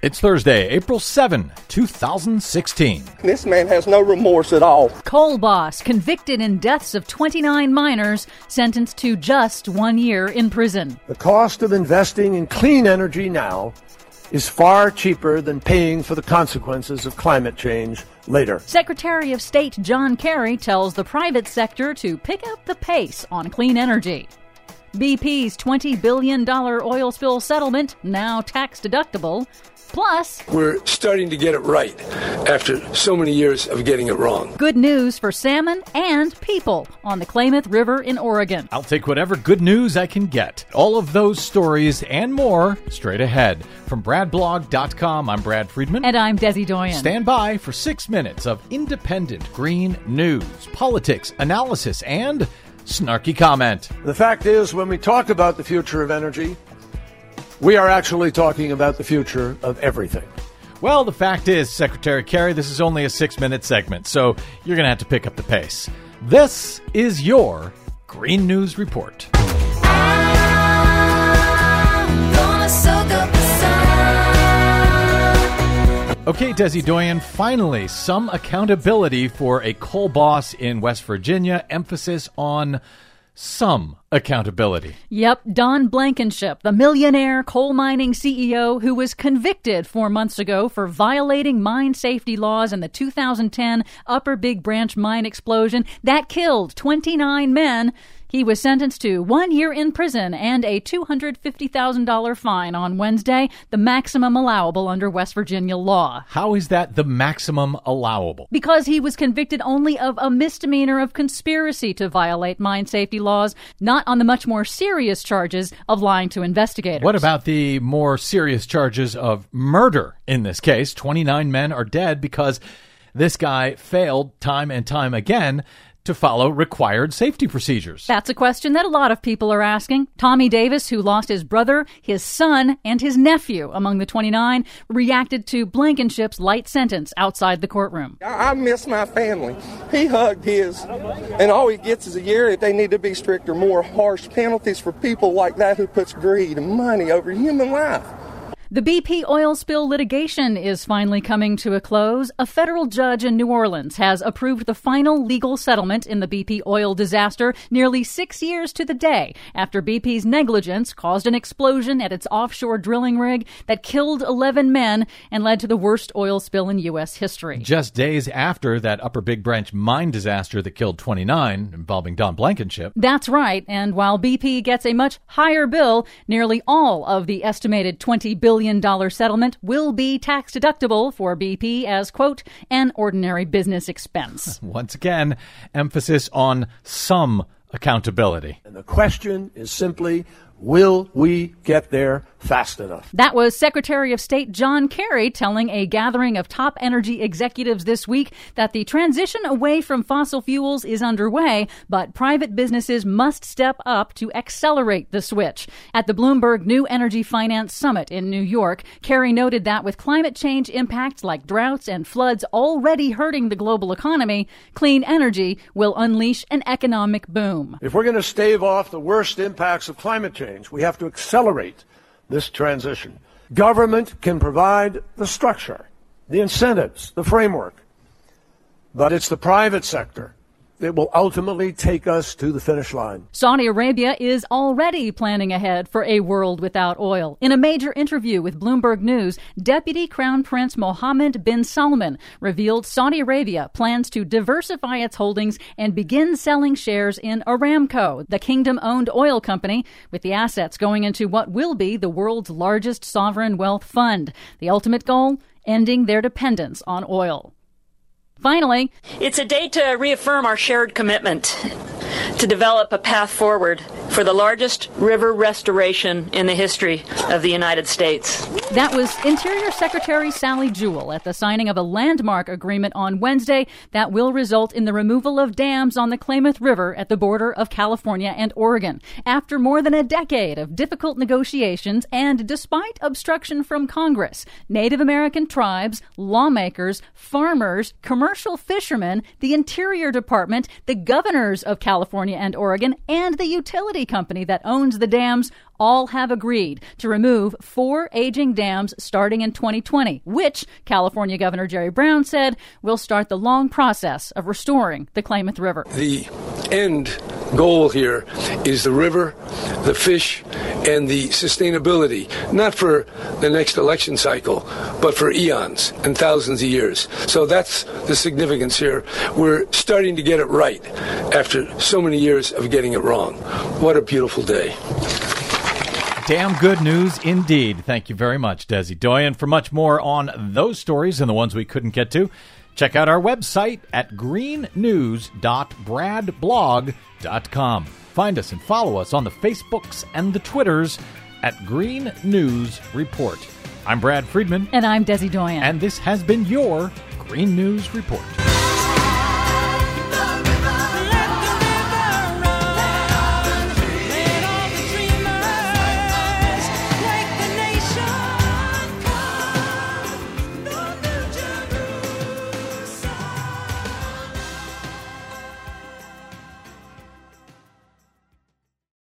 It's Thursday, April 7, 2016. This man has no remorse at all. Coal boss convicted in deaths of 29 miners, sentenced to just one year in prison. The cost of investing in clean energy now is far cheaper than paying for the consequences of climate change later. Secretary of State John Kerry tells the private sector to pick up the pace on clean energy. BP's $20 billion oil spill settlement, now tax deductible. Plus, we're starting to get it right after so many years of getting it wrong. Good news for salmon and people on the Klamath River in Oregon. I'll take whatever good news I can get. All of those stories and more straight ahead. From BradBlog.com, I'm Brad Friedman. And I'm Desi Doyen. Stand by for six minutes of independent green news, politics, analysis, and snarky comment. The fact is, when we talk about the future of energy, we are actually talking about the future of everything. Well, the fact is, Secretary Kerry, this is only a six minute segment, so you're going to have to pick up the pace. This is your Green News Report. Okay, Desi Doyen, finally, some accountability for a coal boss in West Virginia, emphasis on some accountability. Yep, Don Blankenship, the millionaire coal mining CEO who was convicted four months ago for violating mine safety laws in the 2010 Upper Big Branch mine explosion that killed 29 men. He was sentenced to one year in prison and a $250,000 fine on Wednesday, the maximum allowable under West Virginia law. How is that the maximum allowable? Because he was convicted only of a misdemeanor of conspiracy to violate mine safety laws, not on the much more serious charges of lying to investigators. What about the more serious charges of murder in this case? 29 men are dead because this guy failed time and time again to follow required safety procedures? That's a question that a lot of people are asking. Tommy Davis, who lost his brother, his son, and his nephew among the 29, reacted to Blankenship's light sentence outside the courtroom. I, miss my family. He hugged his, and all he gets is a year. If they need to be stricter, more harsh penalties for people like that who puts greed and money over human life. The BP oil spill litigation is finally coming to a close. A federal judge in New Orleans has approved the final legal settlement in the BP oil disaster nearly six years to the day after BP's negligence caused an explosion at its offshore drilling rig that killed 11 men and led to the worst oil spill in U.S. history. Just days after that Upper Big Branch mine disaster that killed 29 involving Don Blankenship. That's right. And while BP gets a much higher bill, nearly all of the estimated 20 billion billion settlement will be tax deductible for BP as, quote, an ordinary business expense. Once again, emphasis on some accountability. And the question is simply will we get there fast enough. That was Secretary of State John Kerry telling a gathering of top energy executives this week that the transition away from fossil fuels is underway, but private businesses must step up to accelerate the switch. At the Bloomberg New Energy Finance Summit in New York, Kerry noted that with climate change impacts like droughts and floods already hurting the global economy, clean energy will unleash an economic boom. If we're going to stave off the worst impacts of climate change, we have to accelerate this transition. Government can provide the structure, the incentives, the framework, but it's the private sector that will ultimately take us to the finish line. Saudi Arabia is already planning ahead for a world without oil. In a major interview with Bloomberg News, Deputy Crown Prince Mohammed bin Salman revealed Saudi Arabia plans to diversify its holdings and begin selling shares in Aramco, the kingdom owned oil company, with the assets going into what will be the world's largest sovereign wealth fund. The ultimate goal? Ending their dependence on oil. Finally, it's a day to reaffirm our shared commitment to develop a path forward for the largest river restoration in the history of the United States. That was Interior Secretary Sally Jewell at the signing of a landmark agreement on Wednesday that will result in the removal of dams on the Klamath River at the border of California and Oregon. After more than a decade of difficult negotiations and despite obstruction from Congress, Native American tribes, lawmakers, farmers, commercial fishermen, the Interior Department, the governors of California and Oregon, and the utility company that owns the dams all have agreed to remove four aging dams starting in 2020, which California Governor Jerry Brown said will start the long process of restoring the Klamath River. The end goal here is the river, the fish, and the sustainability, not for the next election cycle, but for eons and thousands of years. So that's the significance here. We're starting to get it right after so many years of getting it wrong. What a beautiful day. Damn good news indeed. Thank you very much, Desi Doyen. For much more on those stories and the ones we couldn't get to, check out our website at greennews.bradblog.com. Find us and follow us on the Facebooks and the Twitters at Green News Report. I'm Brad Friedman. And I'm Desi Doyen. And this has been your Green News Report.